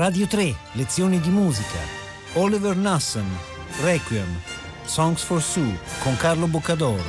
Radio 3, lezioni di musica. Oliver Nassen, Requiem, Songs for Sue con Carlo Boccadoro.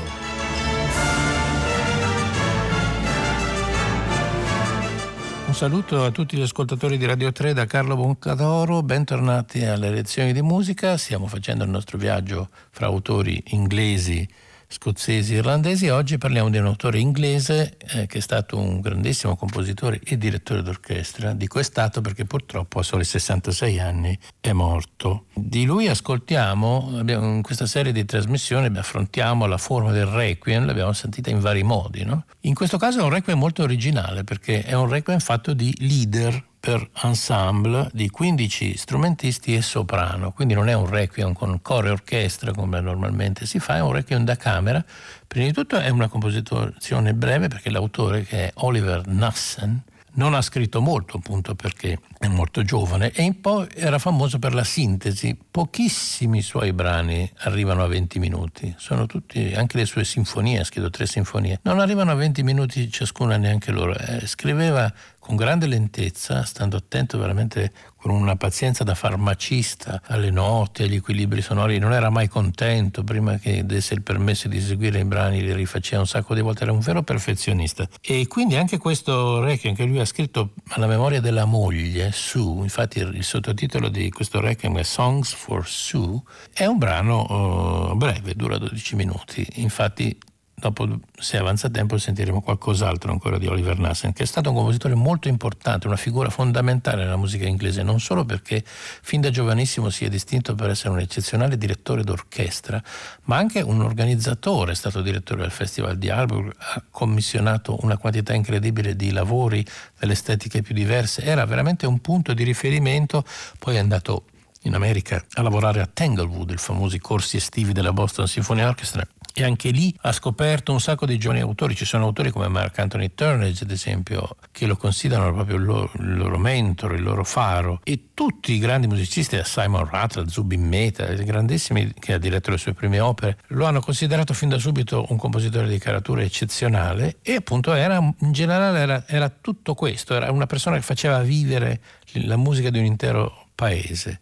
Un saluto a tutti gli ascoltatori di Radio 3 da Carlo Boncadoro, bentornati alle lezioni di musica. Stiamo facendo il nostro viaggio fra autori inglesi scozzesi e irlandesi. Oggi parliamo di un autore inglese eh, che è stato un grandissimo compositore e direttore d'orchestra. Dico è stato perché purtroppo a soli 66 anni è morto. Di lui ascoltiamo, abbiamo, in questa serie di trasmissioni affrontiamo la forma del requiem, l'abbiamo sentita in vari modi. No? In questo caso è un requiem molto originale perché è un requiem fatto di leader per ensemble di 15 strumentisti e soprano, quindi non è un requiem con coro e orchestra come normalmente si fa, è un requiem da camera. Prima di tutto è una composizione breve perché l'autore che è Oliver Nassen non ha scritto molto appunto perché è molto giovane e poi era famoso per la sintesi. Pochissimi suoi brani arrivano a 20 minuti, sono tutti, anche le sue sinfonie, ha scritto tre sinfonie, non arrivano a 20 minuti ciascuna neanche loro. Eh, scriveva con grande lentezza, stando attento veramente con una pazienza da farmacista alle note, agli equilibri sonori, non era mai contento, prima che desse il permesso di eseguire i brani li rifaceva un sacco di volte, era un vero perfezionista. E quindi anche questo Requiem che lui ha scritto alla memoria della moglie, Sue, infatti il sottotitolo di questo Requiem è Songs for Sue, è un brano uh, breve, dura 12 minuti, infatti Dopo, se avanza tempo, sentiremo qualcos'altro ancora di Oliver Nassen, che è stato un compositore molto importante, una figura fondamentale nella musica inglese, non solo perché fin da giovanissimo si è distinto per essere un eccezionale direttore d'orchestra, ma anche un organizzatore, è stato direttore del Festival di Harburg, ha commissionato una quantità incredibile di lavori delle estetiche più diverse, era veramente un punto di riferimento, poi è andato in America a lavorare a Tanglewood, i famosi corsi estivi della Boston Symphony Orchestra, e anche lì ha scoperto un sacco di giovani autori. Ci sono autori come Mark Anthony Turnage, ad esempio, che lo considerano proprio il loro, il loro mentore, il loro faro. E tutti i grandi musicisti, Simon Rattle, Zubin Mehta, grandissimi che ha diretto le sue prime opere, lo hanno considerato fin da subito un compositore di caratura eccezionale e appunto era, in generale era, era tutto questo, era una persona che faceva vivere la musica di un intero paese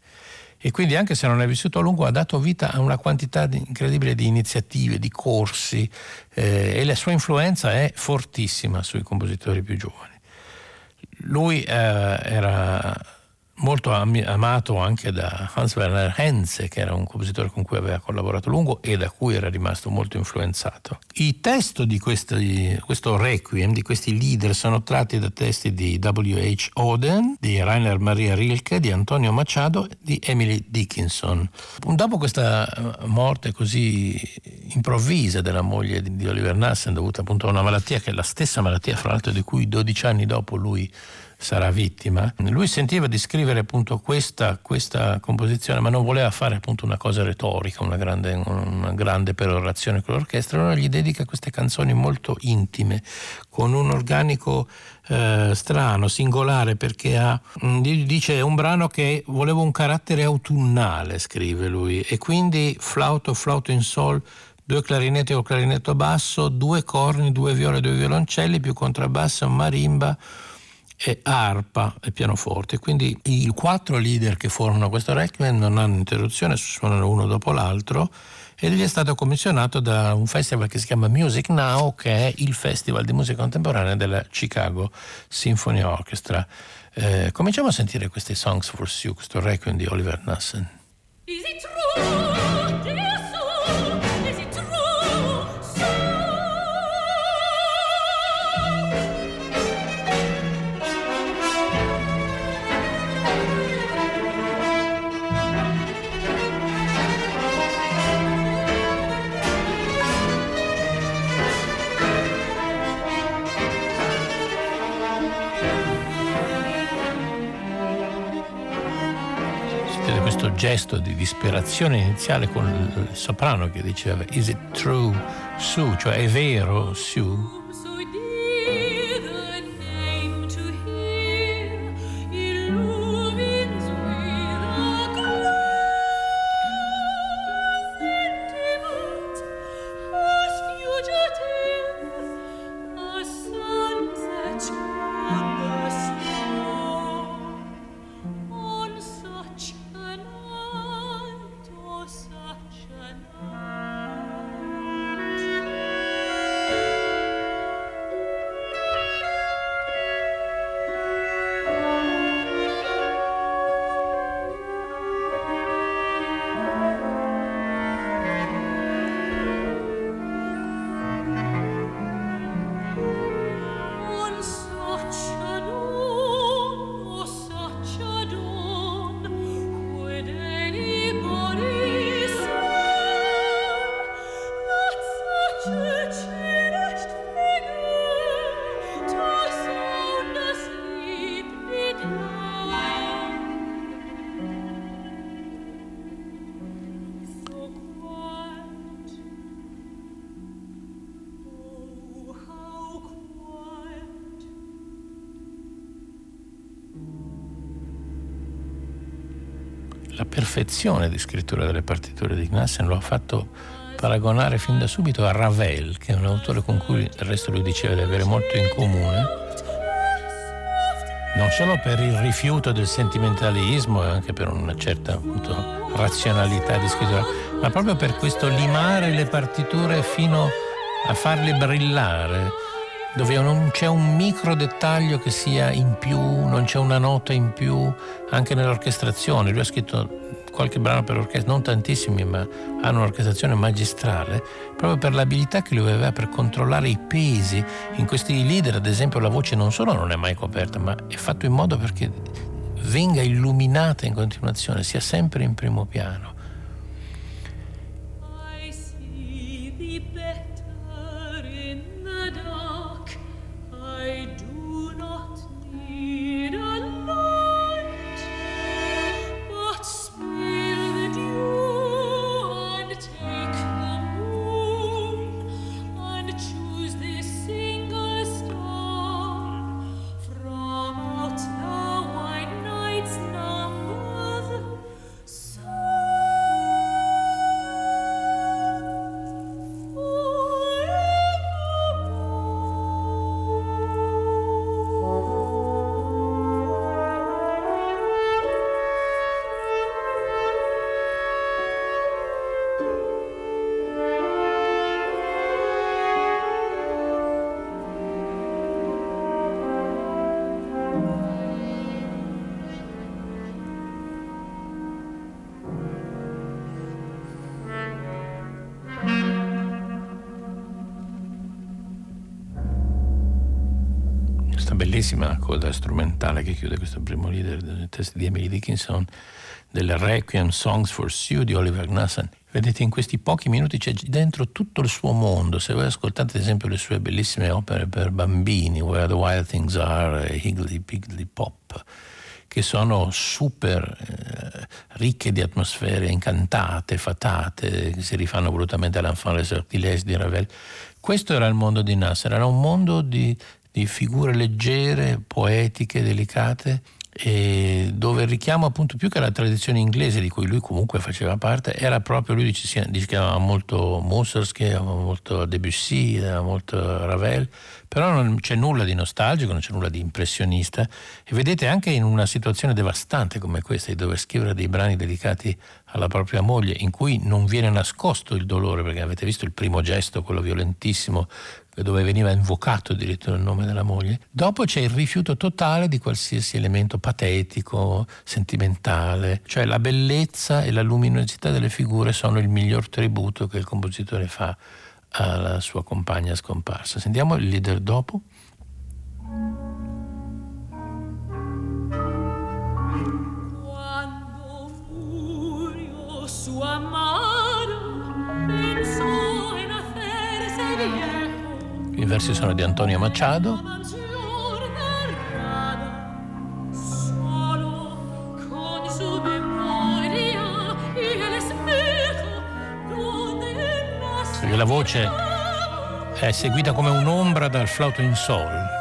e quindi anche se non è vissuto a lungo ha dato vita a una quantità di, incredibile di iniziative, di corsi eh, e la sua influenza è fortissima sui compositori più giovani. Lui eh, era molto amato anche da Hans Werner Henze, che era un compositore con cui aveva collaborato a lungo e da cui era rimasto molto influenzato. I testi di questi, questo requiem, di questi leader, sono tratti da testi di W.H. Oden, di Rainer Maria Rilke, di Antonio Machado e di Emily Dickinson. Dopo questa eh, morte così improvvisa della moglie di Oliver Nassen, dovuta appunto a una malattia che è la stessa malattia, fra l'altro, di cui 12 anni dopo lui sarà vittima. Lui sentiva di scrivere appunto questa, questa composizione, ma non voleva fare appunto una cosa retorica, una grande, una grande perorazione con l'orchestra, allora gli dedica queste canzoni molto intime, con un organico eh, strano, singolare, perché ha, mm, dice un brano che voleva un carattere autunnale, scrive lui, e quindi flauto, flauto in sol, due clarinetti o clarinetto basso, due corni, due viole, due violoncelli, più contrabbasso, marimba, e arpa e pianoforte. Quindi i quattro leader che formano questo requiem non hanno interruzione, suonano uno dopo l'altro e gli è stato commissionato da un festival che si chiama Music Now, che è il festival di musica contemporanea della Chicago Symphony Orchestra. Eh, cominciamo a sentire questi Songs for You, questo requiem di Oliver Nassen. Is it true? Questo gesto di disperazione iniziale con il soprano che diceva Is it true, Sue? Cioè è vero, Sue? Perfezione di scrittura delle partiture di Knassen lo ha fatto paragonare fin da subito a Ravel, che è un autore con cui del resto lui diceva di avere molto in comune, non solo per il rifiuto del sentimentalismo e anche per una certa appunto, razionalità di scrittura, ma proprio per questo limare le partiture fino a farle brillare dove non c'è un micro dettaglio che sia in più, non c'è una nota in più anche nell'orchestrazione. Lui ha scritto qualche brano per orchestra, non tantissimi, ma hanno un'orchestrazione magistrale, proprio per l'abilità che lui aveva per controllare i pesi. In questi leader, ad esempio, la voce non solo non è mai coperta, ma è fatto in modo perché venga illuminata in continuazione, sia sempre in primo piano. Bellissima coda strumentale che chiude questo primo leader del testo di Emily Dickinson del Requiem Songs for Sue di Oliver Knassen. Vedete, in questi pochi minuti c'è dentro tutto il suo mondo. Se voi ascoltate, ad esempio, le sue bellissime opere per bambini, Where the Wild Things Are Higgly Piggly Pop, che sono super eh, ricche di atmosfere incantate, fatate, che si rifanno volutamente all'enfant les sortilèges di Ravel. Questo era il mondo di Nasser, era un mondo di di figure leggere, poetiche, delicate, dove il richiamo appunto più che alla tradizione inglese di cui lui comunque faceva parte era proprio lui dice, che aveva molto Mussorgsky, aveva molto Debussy, aveva molto Ravel però non c'è nulla di nostalgico, non c'è nulla di impressionista. E vedete anche in una situazione devastante come questa di dover scrivere dei brani dedicati alla propria moglie in cui non viene nascosto il dolore perché avete visto il primo gesto, quello violentissimo dove veniva invocato addirittura il nome della moglie. Dopo c'è il rifiuto totale di qualsiasi elemento patetico, sentimentale, cioè la bellezza e la luminosità delle figure sono il miglior tributo che il compositore fa alla sua compagna scomparsa. Sentiamo il leader dopo. Versi sono di Antonio Machado. La voce è seguita come un'ombra dal flauto in sol.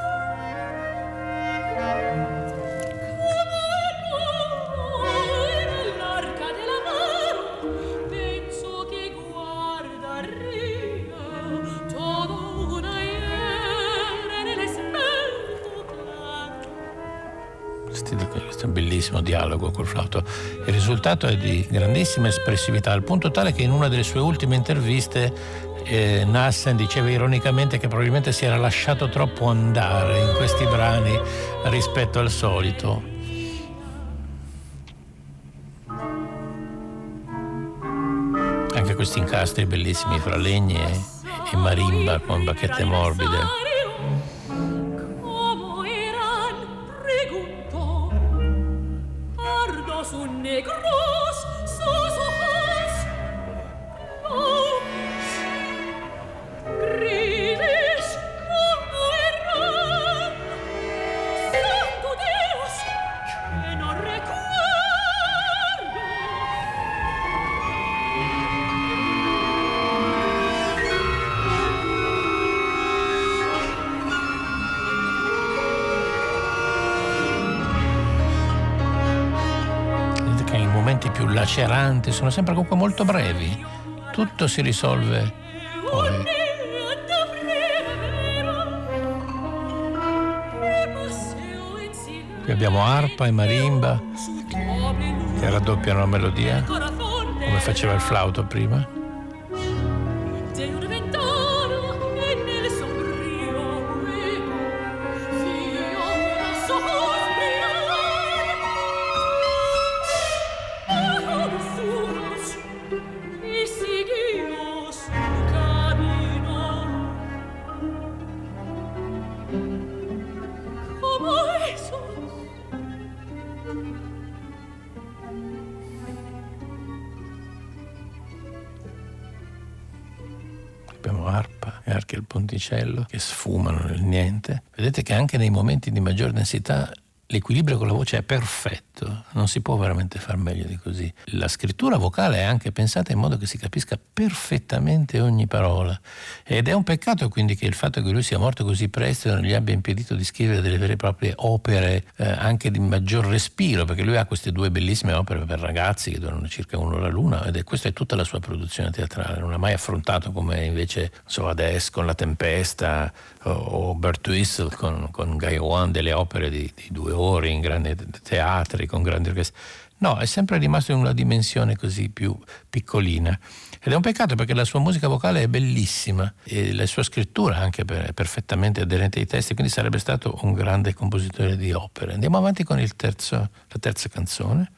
Bellissimo dialogo col flauto. Il risultato è di grandissima espressività, al punto tale che in una delle sue ultime interviste eh, Nassen diceva ironicamente che probabilmente si era lasciato troppo andare in questi brani rispetto al solito. Anche questi incastri bellissimi fra legni e, e marimba con bacchette morbide. Più laceranti sono sempre comunque molto brevi. Tutto si risolve poi. Qui abbiamo arpa e marimba che raddoppiano la melodia, come faceva il flauto prima. Ponticello che sfumano nel niente. Vedete che anche nei momenti di maggior densità l'equilibrio con la voce è perfetto, non si può veramente far meglio di così. La scrittura vocale è anche pensata in modo che si capisca perfettamente ogni parola ed è un peccato quindi che il fatto che lui sia morto così presto non gli abbia impedito di scrivere delle vere e proprie opere eh, anche di maggior respiro, perché lui ha queste due bellissime opere per ragazzi che durano circa un'ora l'una ed è questa è tutta la sua produzione teatrale, non ha mai affrontato come invece so, adesso con La Tempesta o, Bert Whistle con, con Gaiwan delle opere di, di due ore in grandi teatri, con grandi orchestre. No, è sempre rimasto in una dimensione così più piccolina. Ed è un peccato perché la sua musica vocale è bellissima e la sua scrittura anche è perfettamente aderente ai testi, quindi sarebbe stato un grande compositore di opere. Andiamo avanti con terzo, la terza canzone.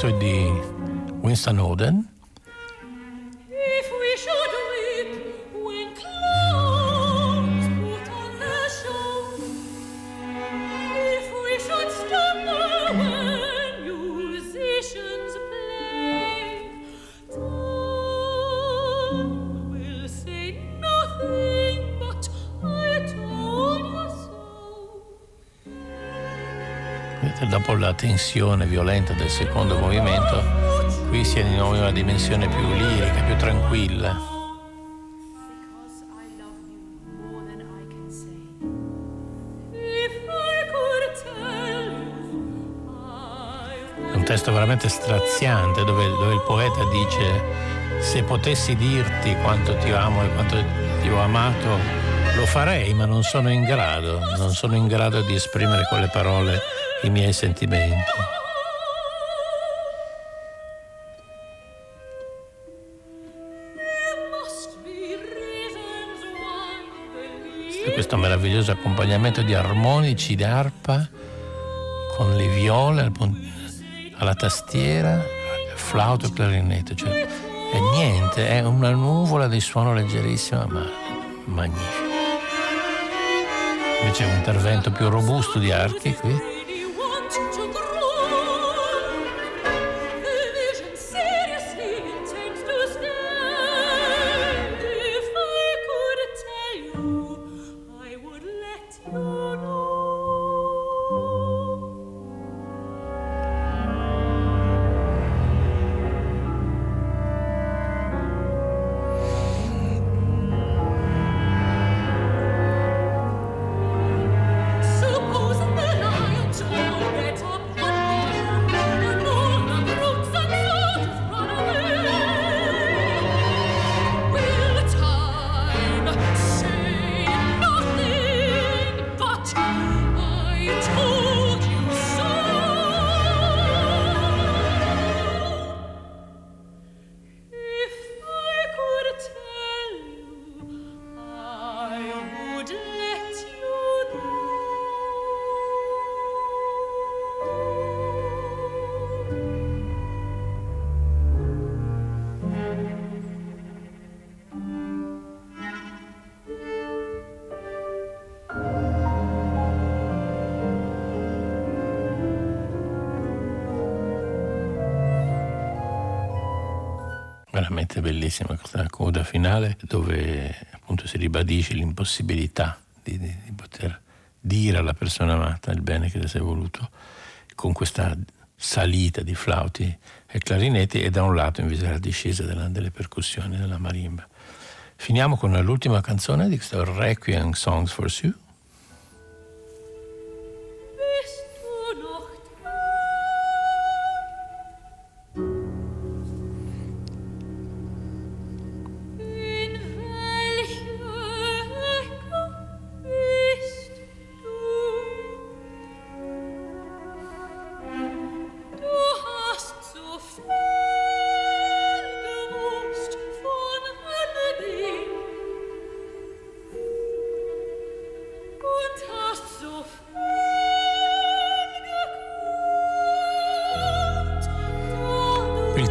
Testo è di Winston Oden dopo la tensione violenta del secondo movimento, qui si è di nuovo in una dimensione più lirica, più tranquilla. È un testo veramente straziante dove, dove il poeta dice se potessi dirti quanto ti amo e quanto ti ho amato, lo farei, ma non sono in grado, non sono in grado di esprimere con le parole i miei sentimenti. questo meraviglioso accompagnamento di armonici d'arpa con le viole alla tastiera, flauto e clarinetto, cioè è niente, è una nuvola di suono leggerissima ma magnifica. Invece un intervento più robusto di archi qui. Veramente bellissima questa coda finale dove appunto si ribadisce l'impossibilità di, di, di poter dire alla persona amata il bene che le sei voluto con questa salita di flauti e clarinetti e da un lato invece la discesa della, delle percussioni della marimba. Finiamo con l'ultima canzone di questo Requiem Songs for Sue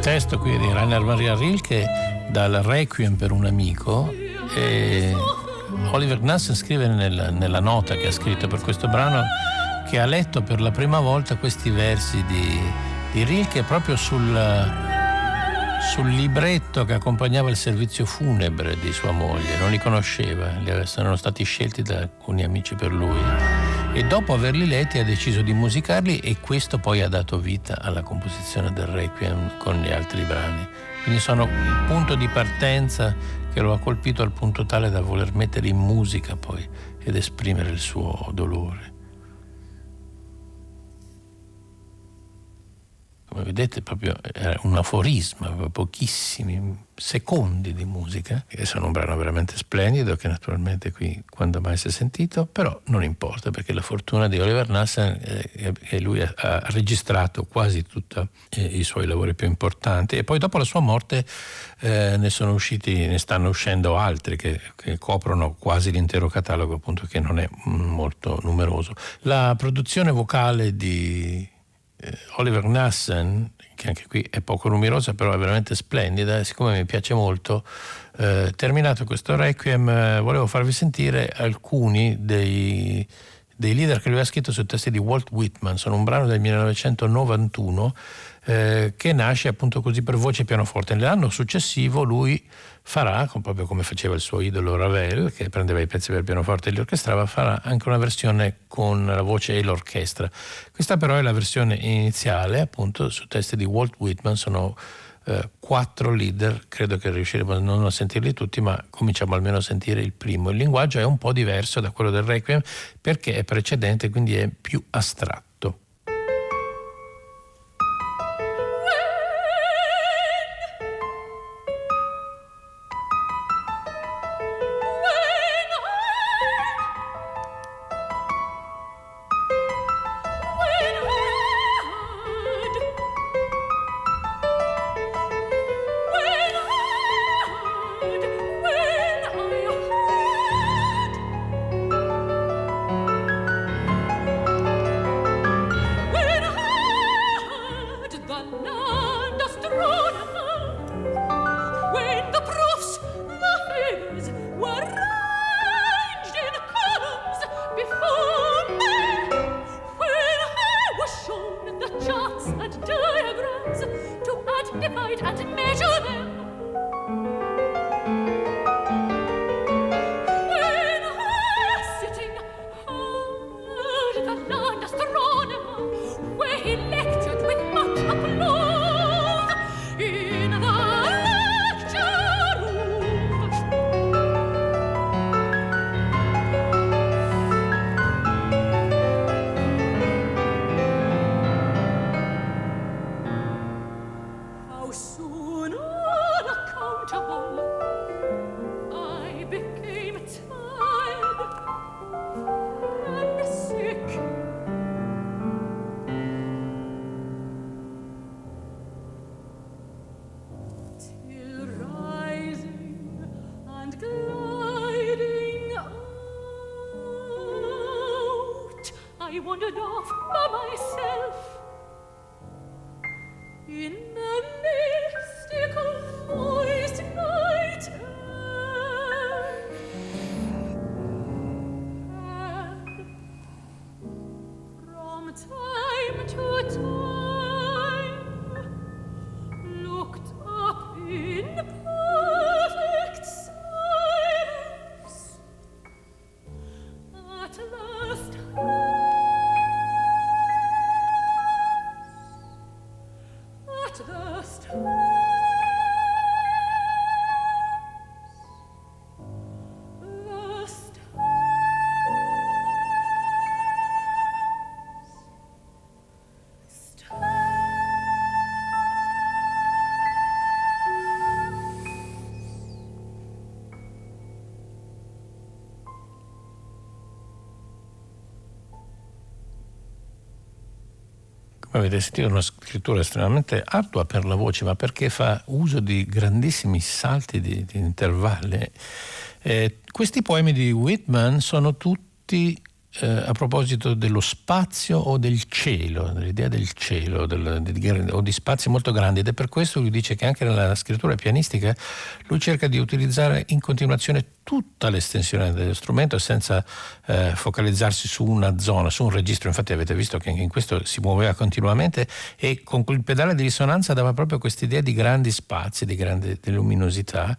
testo qui di Rainer Maria Rilke dal Requiem per un amico e Oliver Nassen scrive nel, nella nota che ha scritto per questo brano che ha letto per la prima volta questi versi di, di Rilke proprio sul, sul libretto che accompagnava il servizio funebre di sua moglie, non li conosceva, erano stati scelti da alcuni amici per lui e dopo averli letti ha deciso di musicarli e questo poi ha dato vita alla composizione del Requiem con gli altri brani. Quindi sono il punto di partenza che lo ha colpito al punto tale da voler mettere in musica poi ed esprimere il suo dolore. Come vedete proprio era un aforisma, pochissimi secondi di musica, che sono un brano veramente splendido che naturalmente qui quando mai si è sentito, però non importa perché la fortuna di Oliver Nassen è che lui ha registrato quasi tutti eh, i suoi lavori più importanti e poi dopo la sua morte eh, ne sono usciti, ne stanno uscendo altri che, che coprono quasi l'intero catalogo appunto che non è molto numeroso. La produzione vocale di Oliver Nassen, che anche qui è poco numerosa, però è veramente splendida, e siccome mi piace molto, eh, terminato questo requiem, eh, volevo farvi sentire alcuni dei, dei leader che lui ha scritto sui testi di Walt Whitman. Sono un brano del 1991 eh, che nasce appunto così per voce e pianoforte. Nell'anno successivo lui farà, proprio come faceva il suo idolo Ravel, che prendeva i pezzi per pianoforte e li orchestrava, farà anche una versione con la voce e l'orchestra. Questa però è la versione iniziale, appunto, su testi di Walt Whitman, sono eh, quattro leader, credo che riusciremo non a sentirli tutti, ma cominciamo almeno a sentire il primo. Il linguaggio è un po' diverso da quello del Requiem perché è precedente, quindi è più astratto. Avete sentito, una scrittura estremamente ardua per la voce, ma perché fa uso di grandissimi salti di, di intervalli. Eh, questi poemi di Whitman sono tutti eh, a proposito dello spazio o del cielo, dell'idea del cielo del, di, o di spazi molto grandi ed è per questo che lui dice che anche nella scrittura pianistica lui cerca di utilizzare in continuazione tutta l'estensione dello strumento senza eh, focalizzarsi su una zona, su un registro. Infatti avete visto che in questo si muoveva continuamente e con il pedale di risonanza dava proprio quest'idea di grandi spazi, di grande di luminosità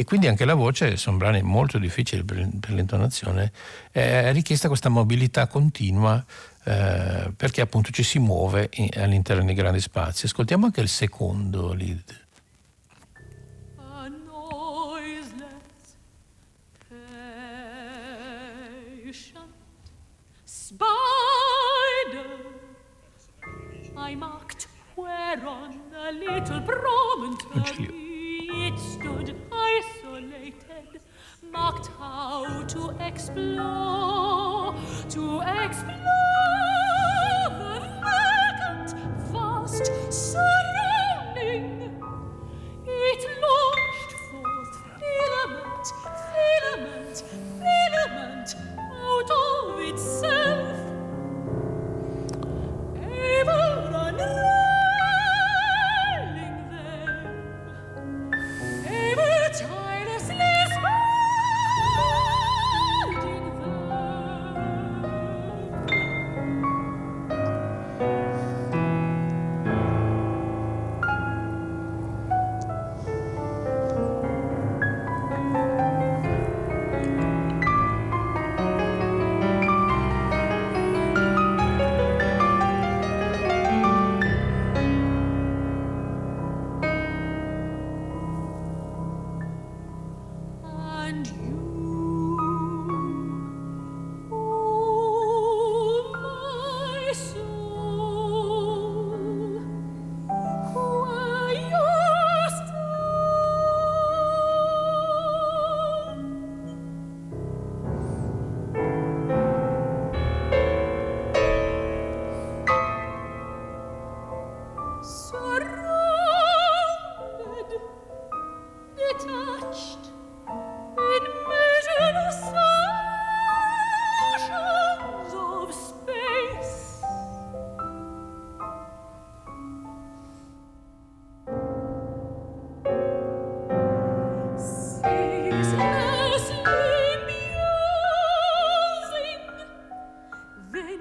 e quindi anche la voce, sono brani molto difficili per, per l'intonazione, è richiesta questa mobilità continua eh, perché appunto ci si muove in, all'interno di grandi spazi. Ascoltiamo anche il secondo lead. on a little promontory how to explore, to explore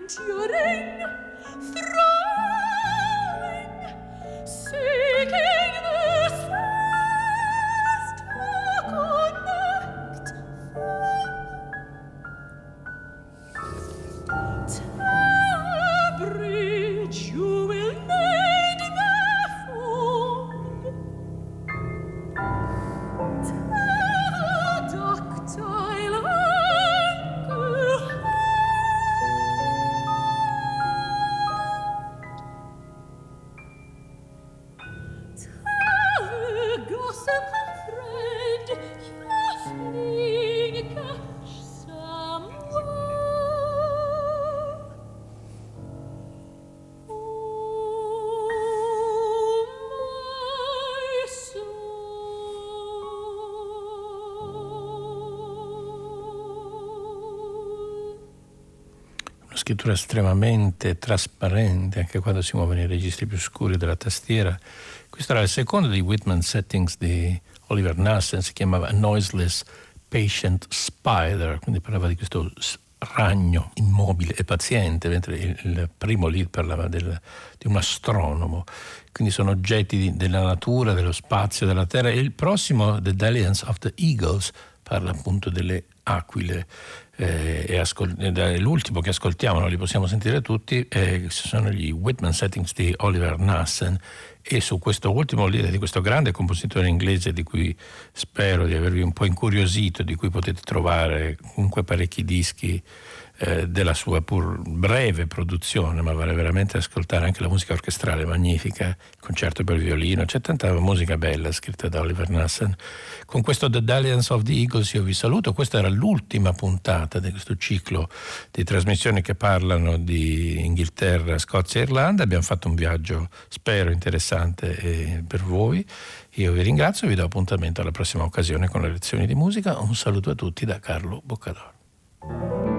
Antioren, fra scrittura estremamente trasparente anche quando si muove nei registri più scuri della tastiera. Questo era il secondo dei Whitman settings di Oliver Nassen, si chiamava Noiseless Patient Spider, quindi parlava di questo ragno immobile e paziente, mentre il, primo lead parlava del, di un astronomo. Quindi sono oggetti di, della natura, dello spazio, della terra. E il prossimo, The Dalliance of the Eagles, parla appunto delle aquile eh, ascol- l'ultimo che ascoltiamo, non li possiamo sentire tutti, eh, sono gli Whitman Settings di Oliver Nassen. E su questo ultimo di questo grande compositore inglese di cui spero di avervi un po' incuriosito, di cui potete trovare comunque parecchi dischi eh, della sua pur breve produzione, ma vale veramente ascoltare anche la musica orchestrale magnifica, il concerto per violino, c'è tanta musica bella scritta da Oliver Nassen. Con questo The Dalliance of the Eagles io vi saluto, questa era l'ultima puntata di questo ciclo di trasmissioni che parlano di Inghilterra, Scozia e Irlanda, abbiamo fatto un viaggio spero interessante eh, per voi. Io vi ringrazio e vi do appuntamento alla prossima occasione con le lezioni di musica. Un saluto a tutti da Carlo Boccador.